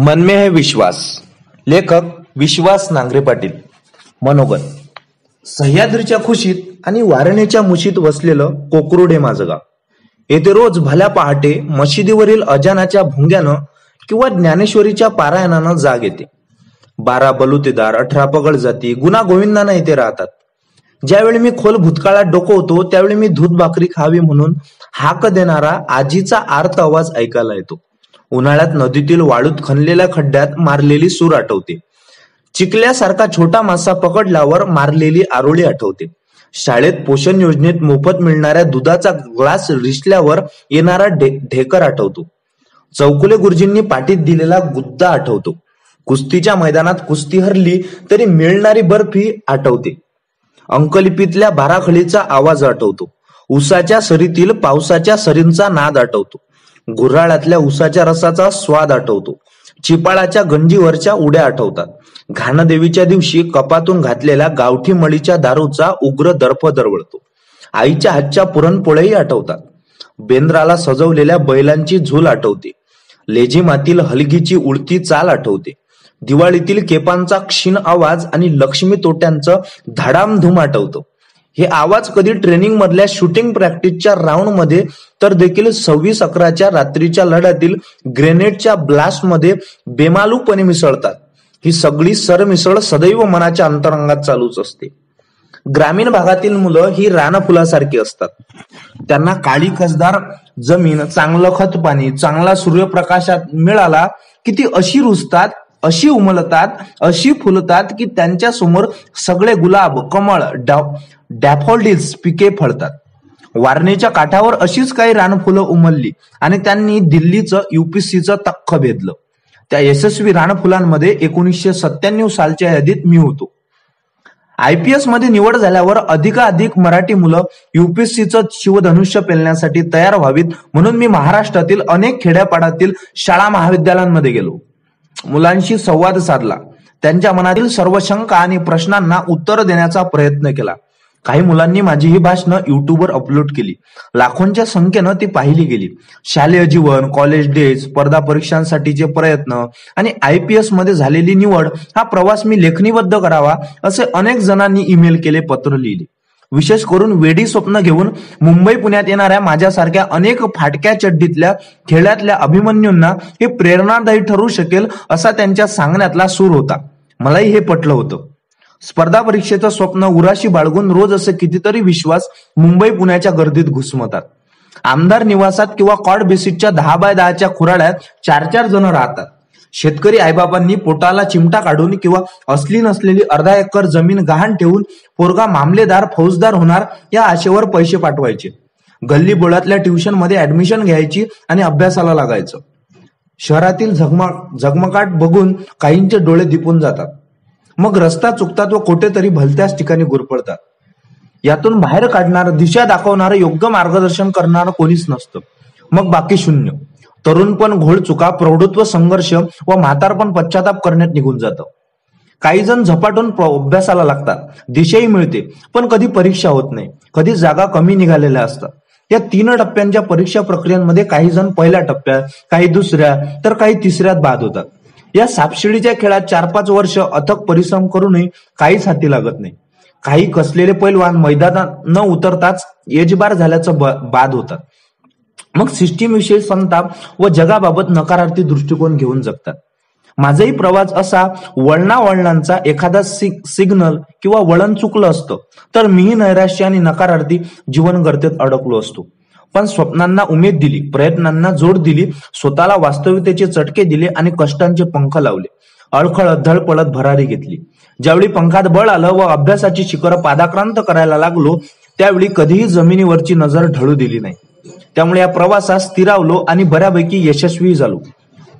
मन में है विश्वास. लेखक विश्वास नांगरे पाटील. मनोगत. सह्याद्रीच्या खुशीत आणि वारणेच्या मुशीत वसलेलं कोकरूड हे माझं गाव. येथे रोज भल्या पहाटे मशिदीवरील अजानाच्या भुंग्यानं किंवा ज्ञानेश्वरीच्या पारायणानं जाग येते. बारा बलुतेदार अठरा पगड जाती गुन्हा गोविंदाना इथे राहतात. ज्यावेळी मी खोल भूतकाळात डोकवतो त्यावेळी मी दूध भाकरी खावी म्हणून हाक देणारा आजीचा आर्त आवाज ऐकायला येतो. उन्हाळ्यात नदीतील वाळूत खणलेल्या खड्ड्यात मारलेली सूर आठवते. चिकल्यासारखा छोटा मासा पकडल्यावर मारलेली आरोळी आठवते. शाळेत पोषण योजनेत मोफत मिळणाऱ्या दुधाचा ग्लास रिसल्यावर येणारा ढेकर आठवतो. चौकुले गुरुजींनी पाठीत दिलेला गुद्दा आठवतो. कुस्तीच्या मैदानात कुस्ती हरली तरी मिळणारी बर्फी आठवते. अंकलिपीतल्या बाराखळीचा आवाज आठवतो. उसाच्या सरीतील पावसाच्या सरींचा नाद आठवतो. गुऱ्हाळातल्या उसाच्या रसाचा स्वाद आठवतो. चिपाळाच्या गंजीवरच्या उड्या आठवतात. घाणदेवीच्या दिवशी कपातून घातलेल्या गावठी मळीच्या दारूचा उग्र दर्प दरवळतो. आईच्या हातच्या पुरणपोळ्याही आठवतात. बेंद्राला सजवलेल्या बैलांची झूल आठवते. लेझिमातील हलगीची उडती चाल आठवते. दिवाळीतील केपांचा क्षीण आवाज आणि लक्ष्मी तोट्यांचं धडामधूम आठवतो. हे आवाज कधी ट्रेनिंग मधल्या शूटिंग प्रॅक्टिसच्या राऊंडमध्ये तर देखील सव्वीस अकराच्या रात्रीच्या लढ्यातील ग्रेनेडच्या ब्लास्टमध्ये बेमालूपणे मिसळतात. ही सगळी सरमिसळ सदैव मनाच्या अंतरंगात चालूच असते. ग्रामीण भागातील मुलं ही रानफुलासारखी असतात. त्यांना काळी खसदार जमीन चांगलं खत पाणी चांगला सूर्यप्रकाशात मिळाला की ती अशी रुजतात अशी उमलतात अशी फुलतात की त्यांच्यासमोर सगळे गुलाब कमळ डॅफोल्डिल्स पिके फळतात. वारणेच्या काठावर अशीच काही रानफुलं उमलली आणि त्यांनी दिल्लीचं युपीसीचं तख्ख भेदलं. त्या यशस्वी रानफुलांमध्ये एकोणीसशे सत्त्याण्णव सालच्या यादीत मी होतो. आयपीएसमध्ये निवड झाल्यावर अधिकाधिक मराठी मुलं युपीएससीचं शिवधनुष्य पेलण्यासाठी तयार व्हावीत म्हणून मी महाराष्ट्रातील अनेक खेड्यापाड्यातील शाळा महाविद्यालयांमध्ये गेलो. मुलांशी संवाद साधला. त्यांच्या मनातील सर्व शंका आणि प्रश्नांना उत्तर देण्याचा प्रयत्न केला. काही मुलांनी माझी ही भाषणं युट्यूबवर अपलोड केली. लाखोंच्या संख्येनं ती पाहिली गेली. शालेय जीवन कॉलेज डेज स्पर्धा परीक्षांसाठीचे प्रयत्न आणि आय पी एसमध्ये झालेली निवड हा प्रवास मी लेखनीबद्ध करावा असे अनेक जणांनी ईमेल केले पत्र लिहिले. विशेष करून वेडी स्वप्न घेऊन मुंबई पुण्यात येणाऱ्या माझ्यासारख्या अनेक फाटक्या चड्डीतल्या खेळातल्या अभिमन्यूंना हे प्रेरणादायी ठरू शकेल असा त्यांच्या सांगण्यातला सूर होता. मलाही हे पटलं होतं. स्पर्धा परीक्षेचं स्वप्न उराशी बाळगून रोज असे कितीतरी विश्वास मुंबई पुण्याच्या गर्दीत घुसमतात. आमदार निवासात किंवा कॉड बेसिसच्या दहा बाय दहाच्या खुराड्यात चार चार जण राहतात. शेतकरी आईबाबांनी पोटाला चिमटा काढून किंवा असली नसलेली अर्धा एकर जमीन गहाण ठेवून पोरगा मामलेदार फौजदार होणार या आशेवर पैसे पाठवायचे. गल्ली बोळातल्या ट्युशनमध्ये ऍडमिशन घ्यायची आणि अभ्यासाला लागायचं. शहरातील झगमग झगमगाट बघून काहींचे डोळे दिपून जातात. मग रस्ता चुकतात व कुठेतरी भलत्याच ठिकाणी गुरपडतात यातून बाहेर काढणार दिशा दाखवणारं योग्य मार्गदर्शन करणारं कोणीच नसतं. मग बाकी शून्य. तरुणपण घोळ चुका प्रौढत्व संघर्ष व म्हातारपण पश्चाताप करण्यात निघून जातं. काही जण झपाटून अभ्यासाला लागतात. दिशाही मिळते पण कधी परीक्षा होत नाही कधी जागा कमी निघालेल्या असतात. या तीन टप्प्यांच्या परीक्षा प्रक्रियांमध्ये काही जण पहिल्या टप्प्यात काही दुसऱ्या तर काही तिसऱ्यात बाद होतात. या सापशिडीच्या खेळात चार पाच वर्ष अथक परिश्रम करूनही काहीच हाती लागत नाही. काही कसलेले पैलवान मैदानात न उतरताच एजबार झाल्याचं बाद होतात. मग सिस्टीमविषयी संताप व जगाबाबत नकारार्थी दृष्टिकोन घेऊन जगतात. माझाही प्रवास असा वळणा वळणांचा एखादा सिग्नल किंवा वळण चुकलं असतं तर मीही नैराश्य आणि नकारार्थी जीवन गर्तेत अडकलो असतो. पण स्वप्नांना उमेद दिली प्रयत्नांना जोड दिली स्वतःला वास्तविकतेचे चटके दिले आणि कष्टांचे पंख लावले. अडखळत पळत भरारी घेतली. ज्यावेळी पंखात बळ आलं व अभ्यासाची शिखर पादाक्रांत करायला लागलो त्यावेळी कधीही जमिनीवरची नजर ढळू दिली नाही. त्यामुळे या प्रवासात स्थिरावलो आणि बऱ्यापैकी यशस्वी झालो.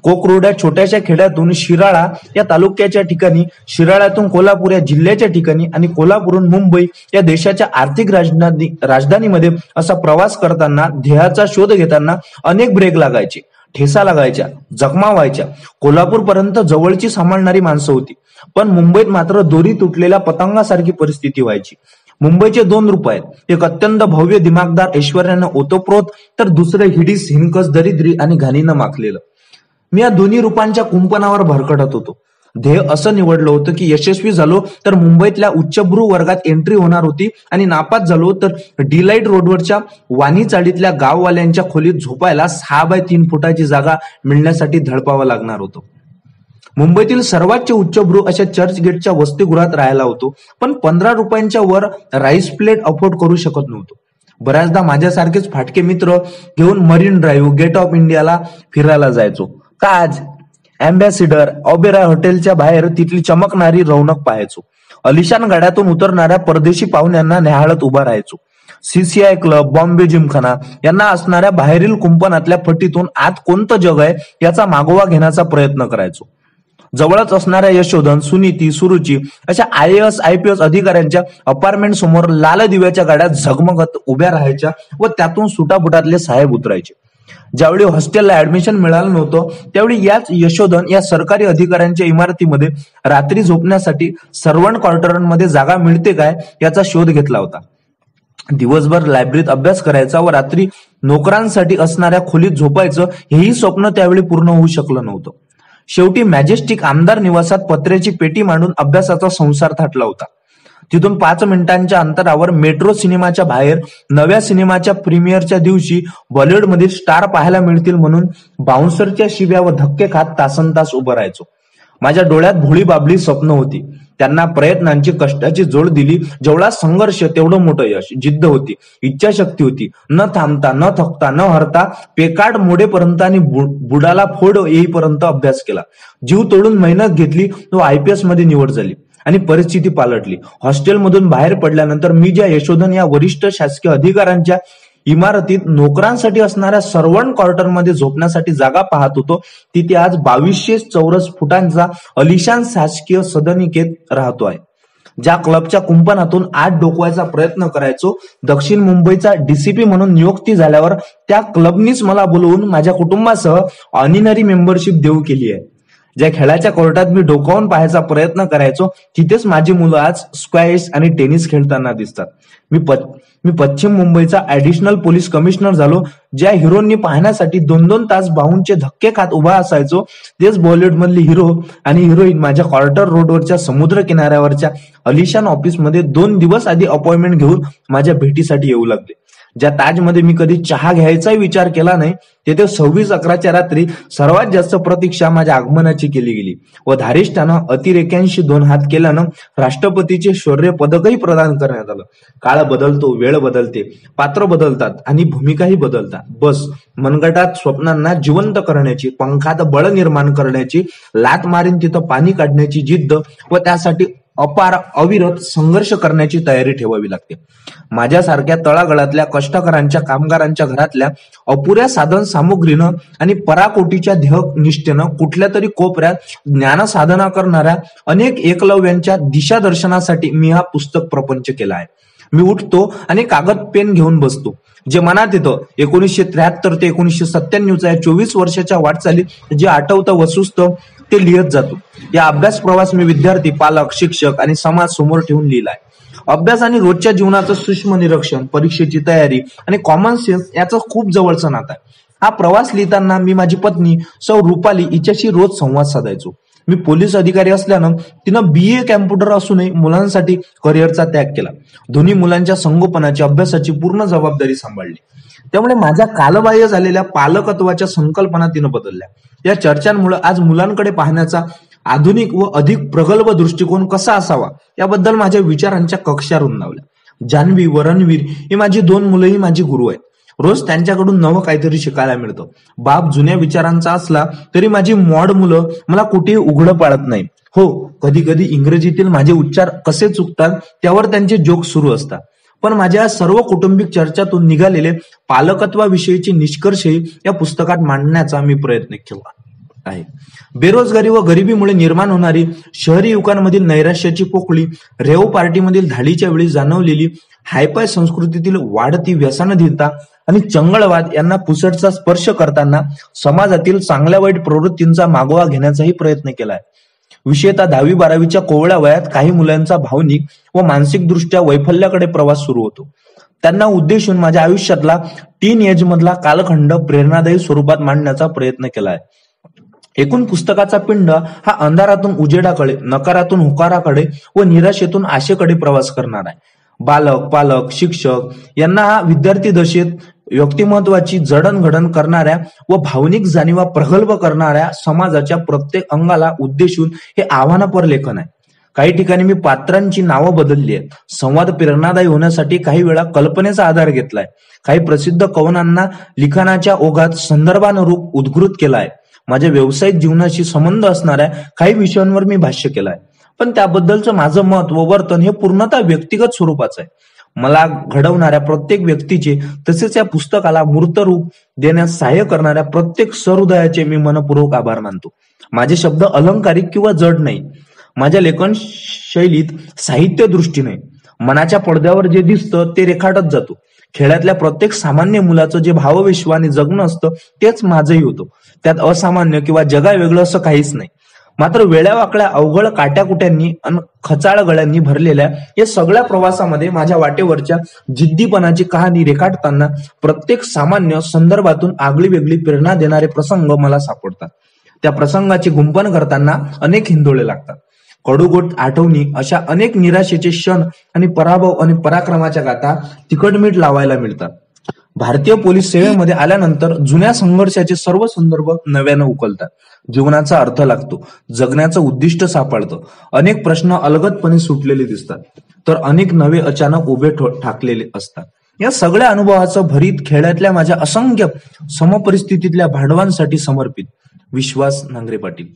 कोकरोड या छोट्याशा खेड्यातून शिराळा या तालुक्याच्या ठिकाणी शिराळ्यातून कोल्हापूर या जिल्ह्याच्या ठिकाणी आणि कोल्हापूरहून मुंबई या देशाच्या आर्थिक राजधानी राजधानीमध्ये असा प्रवास करताना ध्येयाचा शोध घेताना अनेक ब्रेक लागायचे. ठेसा लागायच्या जखमा व्हायच्या. कोल्हापूर पर्यंत जवळची सांभाळणारी माणसं होती. पण मुंबईत मात्र दोरी तुटलेल्या पतंगासारखी परिस्थिती व्हायची. मुंबईचे दोन रूप आहेत. एक अत्यंत भव्य दिमागदार ऐश्वर्यानं ओतप्रोत तर दुसरे हिडीस हिनकस दरिद्री आणि घाणीनं माखलेलं. मी या दोन्ही रूपांच्या कुंपणावर भरकटत होतो. ध्येय असं निवडलं होतं की यशस्वी झालो तर मुंबईतल्या उच्चभ्रू वर्गात एंट्री होणार होती आणि नापास झालो तर डिलाईट रोडवरच्या वाणी चाळीतल्या गाववाल्यांच्या खोलीत झोपायला सहा बाय तीन फुटाची जागा मिळण्यासाठी धडपावं लागणार होतं. मुंबईतील सर्वात उच्चभ्रू अशा चर्च गेटच्या वसतिगृहात राहायला होतो. पण पंधरा रुपयांच्या वर राईस प्लेट अफोर्ड करू शकत नव्हतो. बऱ्याचदा माझ्यासारखेच फाटके मित्र घेऊन मरीन ड्राईव्ह गेट ऑफ इंडियाला फिरायला जायचो. ताज अँबॅसिडर ऑबेरा हॉटेलच्या बाहेर तिथली चमकणारी रौनक पाहायचो. अलिशान गाड्यातून उतरणाऱ्या परदेशी पाहुण्यांना न्याहाळत उभा राहायचो. सीसीआय क्लब बॉम्बे जिमखाना यांना असणाऱ्या बाहेरील कुंपणातल्या फटीतून आत कोणतं जग आहे याचा मागोवा घेण्याचा प्रयत्न करायचो. जवळच असणाऱ्या यशोधन सुनीती सुरुची अशा I S I P S अधिकाऱ्यांच्या अपार्टमेंट समोर लाल दिव्याच्या गाड्या झगमगत उभ्या राहायच्या व त्यातून सुटापुटातले साहेब उतरायचे. ज्यावेळी हॉस्टेलला ऍडमिशन मिळालं नव्हतं त्यावेळी याच यशोधन या सरकारी अधिकाऱ्यांच्या इमारतीमध्ये रात्री झोपण्यासाठी सर्वंट क्वार्टरांमध्ये जागा मिळते काय याचा शोध घेतला होता. दिवसभर लायब्ररीत अभ्यास करायचा व रात्री नोकरांसाठी असणाऱ्या खोलीत झोपायचं हेही स्वप्न त्यावेळी पूर्ण होऊ शकलं नव्हतं. शेवटी मॅजेस्टिक आमदार निवासात पत्र्याची पेटी मांडून अभ्यासाचा संसार थाटला होता. तिथून पाच मिनिटांच्या अंतरावर मेट्रो सिनेमाच्या बाहेर नव्या सिनेमाच्या प्रीमियरच्या दिवशी बॉलिवूडमधील स्टार पाहायला मिळतील म्हणून बाउन्सरच्या शिव्या व धक्के खात तासन तास उभं राहायचो. माझ्या डोळ्यात भोळी बाबली स्वप्न होती. त्यांना प्रयत्नांची कष्टाची जोड दिली. जेवढा संघर्ष तेवढं मोठं यश जिद्द होती. इच्छाशक्ती होती. न थांबता न थकता न हरता पेकाड मोडेपर्यंत आणि बुडाला फोड येईपर्यंत अभ्यास केला. जीव तोडून मेहनत घेतली तो आयपीएसमध्ये निवड झाली आणि परिस्थिती पालटली. हॉस्टेलमधून बाहेर पडल्यानंतर मी ज्या यशोधन या वरिष्ठ शासकीय अधिकाऱ्यांच्या इमारतीत नोकरांसाठी असणाऱ्या सर्वण क्वार्टरमध्ये झोपण्यासाठी जागा पाहत होतो. तिथे आज बावीसशे चौरस फुटांचा अलिशान शासकीय सदनिकेत राहतो आहे. ज्या क्लबच्या कुंपणातून आठ डोकवायचा प्रयत्न करायचो दक्षिण मुंबईचा डीसीपी म्हणून नियुक्ती झाल्यावर त्या क्लबनीच मला बोलवून माझ्या कुटुंबासह ऑनिनरी मेंबरशिप देऊ केली आहे. ज्या खेळाच्या कोर्टात मी डोकावून पाहायचा प्रयत्न करायचो तिथेच माझी मुलं आज स्क्वॅश आणि टेनिस खेळताना दिसतात. मी मी पश्चिम मुंबईचा ऍडिशनल पोलीस कमिशनर झालो ज्या हिरोनी पाहण्यासाठी दोन दोन तास बाहूंचे धक्के खात उभा असायचो. तेच बॉलिवूडमधली हिरो आणि हिरोईन माझ्या क्वार्टर रोडवरच्या समुद्र किनाऱ्यावरच्या अलिशान ऑफिसमध्ये दोन दिवस आधी अपॉइंटमेंट घेऊन माझ्या भेटीसाठी येऊ लागले. ज्या ताजमध्ये मी कधी चहा घ्यायचाही विचार केला नाही तेथे सव्वीस अकराच्या रात्री सर्वात जास्त प्रतीक्षा माझ्या आगमनाची केली गेली. व धारिष्ठानं अतिरेक्यांशी दोन हात केल्यानं राष्ट्रपतीचे शौर्य पदकही प्रदान करण्यात आलं. काळ बदलतो वेळ बदलते पात्र बदलतात आणि भूमिकाही बदलतात. बस मनगटात स्वप्नांना जिवंत करण्याची पंखात बळ निर्माण करण्याची लात मारीन तिथं पाणी काढण्याची जिद्द व त्यासाठी अपार अविरत संघर्ष करण्याची तयारी ठेवावी लागते. माझ्यासारख्या तळागळातल्या कष्टकरांच्या कामगारांच्या घरातल्या अपुऱ्या साधन सामुग्रीनं आणि पराकोटीच्या ध्येय निष्ठेनं कुठल्या तरी कोपऱ्यात ज्ञान साधना करणाऱ्या अनेक एकलव्यांच्या दिशादर्शनासाठी मी हा पुस्तक प्रपंच केला आहे. मी उठतो आणि कागद पेन घेऊन बसतो. जे मनात येतं एकोणीसशे त्र्याहत्तर ते एकोणीसशे सत्त्याण्णवचा चोवीस वर्षाच्या वाटचालीत जे आठवतं वसुस्त ते लिहत जातो. या अभ्यास प्रवास मी विद्यार्थी पालक शिक्षक आणि समाज समोर ठेवून लिहिलाय अभ्यास आणि रोजच्या जीवनाचं सूक्ष्म निरीक्षण परीक्षेची तयारी आणि कॉमन सेन्स याचं खूप जवळचं नातं आहे. हा प्रवास लिहिताना मी माझी पत्नी सौ रुपाली हिच्याशी रोज संवाद साधायचो. मी पोलीस अधिकारी असल्यानं तिनं बी ए कॅम्प्युटर असूनही मुलांसाठी करिअरचा त्याग केला. दोन्ही मुलांच्या संगोपनाची अभ्यासाची पूर्ण जबाबदारी सांभाळली. त्यामुळे माझ्या कालबाह्य झालेल्या पालकत्वाच्या संकल्पना तिनं बदलल्या. या चर्चांमुळे आज मुलांकडे पाहण्याचा आधुनिक व अधिक प्रगल्भ दृष्टिकोन कसा असावा याबद्दल माझ्या विचारांच्या कक्षा रुंदावल्या जान्हवी व रणवीर ही माझी दोन मुलंही माझी गुरु आहेत रोज त्यांच्याकडून नवं काहीतरी शिकायला मिळतं. बाप जुन्या विचारांचा असला तरी माझी मॉड मुलं मला कुठेही उघडं पाळत नाही. हो कधी कधी इंग्रजीतील माझे उच्चार कसे चुकतात त्यावर त्यांचे जोक सुरू असतात. पण माझ्या सर्व कौटुंबिक चर्चातून निघालेले पालकत्वाविषयीचे निष्कर्षही या पुस्तकात मांडण्याचा मी प्रयत्न केला आहे. बेरोजगारी व गरिबीमुळे निर्माण होणारी शहरी युवकांमधील नैराश्याची पोकळी रेव पार्टीमधील धाडीच्या वेळी जाणवलेली हायपाय संस्कृतीतील वाढती व्यसनधीनता आणि चंगळवाद यांना पुसटचा स्पर्श करताना समाजातील चांगल्या वाईट प्रवृत्तींचा मागोवा घेण्याचाही प्रयत्न केलाय. विशेषतः दहावी बारावीच्या कोवळ्या वयात काही मुलांचा भावनिक व मानसिक दृष्ट्या वैफल्याकडे प्रवास सुरू होतो. त्यांना उद्देशून माझ्या आयुष्यातला टीन एज मधला कालखंड प्रेरणादायी स्वरूपात मांडण्याचा प्रयत्न केलाय. एकूण पुस्तकाचा पिंड हा अंधारातून उजेडाकडे नकारातून होकाराकडे व निराशेतून आशेकडे प्रवास करणार आहे. बालक पालक शिक्षक यांना हा विद्यार्थी दशेत व्यक्तिमत्वाची जडणघडण करणाऱ्या व भावनिक जाणीवा प्रगल्भ करणाऱ्या समाजाच्या प्रत्येक अंगाला उद्देशून हे आव्हानापर लेखन आहे. काही ठिकाणी मी पात्रांची नावं बदलली आहेत. संवाद प्रेरणादायी होण्यासाठी काही वेळा कल्पनेचा आधार घेतलाय. काही प्रसिद्ध कवनांना लिखाणाच्या ओघात संदर्भानुरूप उद्घृत केलाय. माझ्या व्यावसायिक जीवनाशी संबंध असणाऱ्या काही विषयांवर मी भाष्य केलंय. पण त्याबद्दलचं माझं मत व वर्तन हे पूर्णतः व्यक्तिगत स्वरूपाचं आहे. मला घडवणाऱ्या प्रत्येक व्यक्तीचे तसेच या पुस्तकाला मूर्त रूप देण्यास सहाय्य करणाऱ्या प्रत्येक सहृदयाचे मी मनपूर्वक आभार मानतो. माझे शब्द अलंकारिक किंवा जड नाही. माझ्या लेखन शैलीत साहित्य दृष्टीने मनाच्या पडद्यावर जे दिसतं ते रेखाटत जातो. खेळातल्या प्रत्येक सामान्य मुलाचं जे भावविश्वाने जगणं असतं तेच माझंही होतं. त्यात असामान्य किंवा जगा वेगळं असं काहीच नाही. मात्र वेळ्यावाकड्या अवघड काट्याकुट्यांनी आणि खचाळ गळ्यांनी भरलेल्या या सगळ्या प्रवासामध्ये माझ्या वाटेवरच्या जिद्दीपणाची कहाणी रेखाटताना प्रत्येक सामान्य संदर्भातून आगळी वेगळी प्रेरणा देणारे प्रसंग मला सापडतात. त्या प्रसंगाची गुंपन करताना अनेक हिंदोळे लागतात. कडूगोट आठवणी अशा अनेक निराशेचे क्षण आणि पराभव आणि पराक्रमाच्या गाथा तिकटमीठ लावायला मिळतात. भारतीय पोलीस सेवेमध्ये आल्यानंतर जुन्या संघर्षाचे सर्व संदर्भ नव्यानं उकलतात. जीवनाचा अर्थ लागतो. जगण्याचं उद्दिष्ट सापडतं. अनेक प्रश्न अलगदपणे सुटलेले दिसतात. तर अनेक नवे अचानक उभे ठाकलेले असतात. या सगळ्या अनुभवाचं भरीत खेळातल्या माझ्या असंख्य समपरिस्थितीतल्या भांडवांसाठी समर्पित. विश्वास नांगरे पाटील.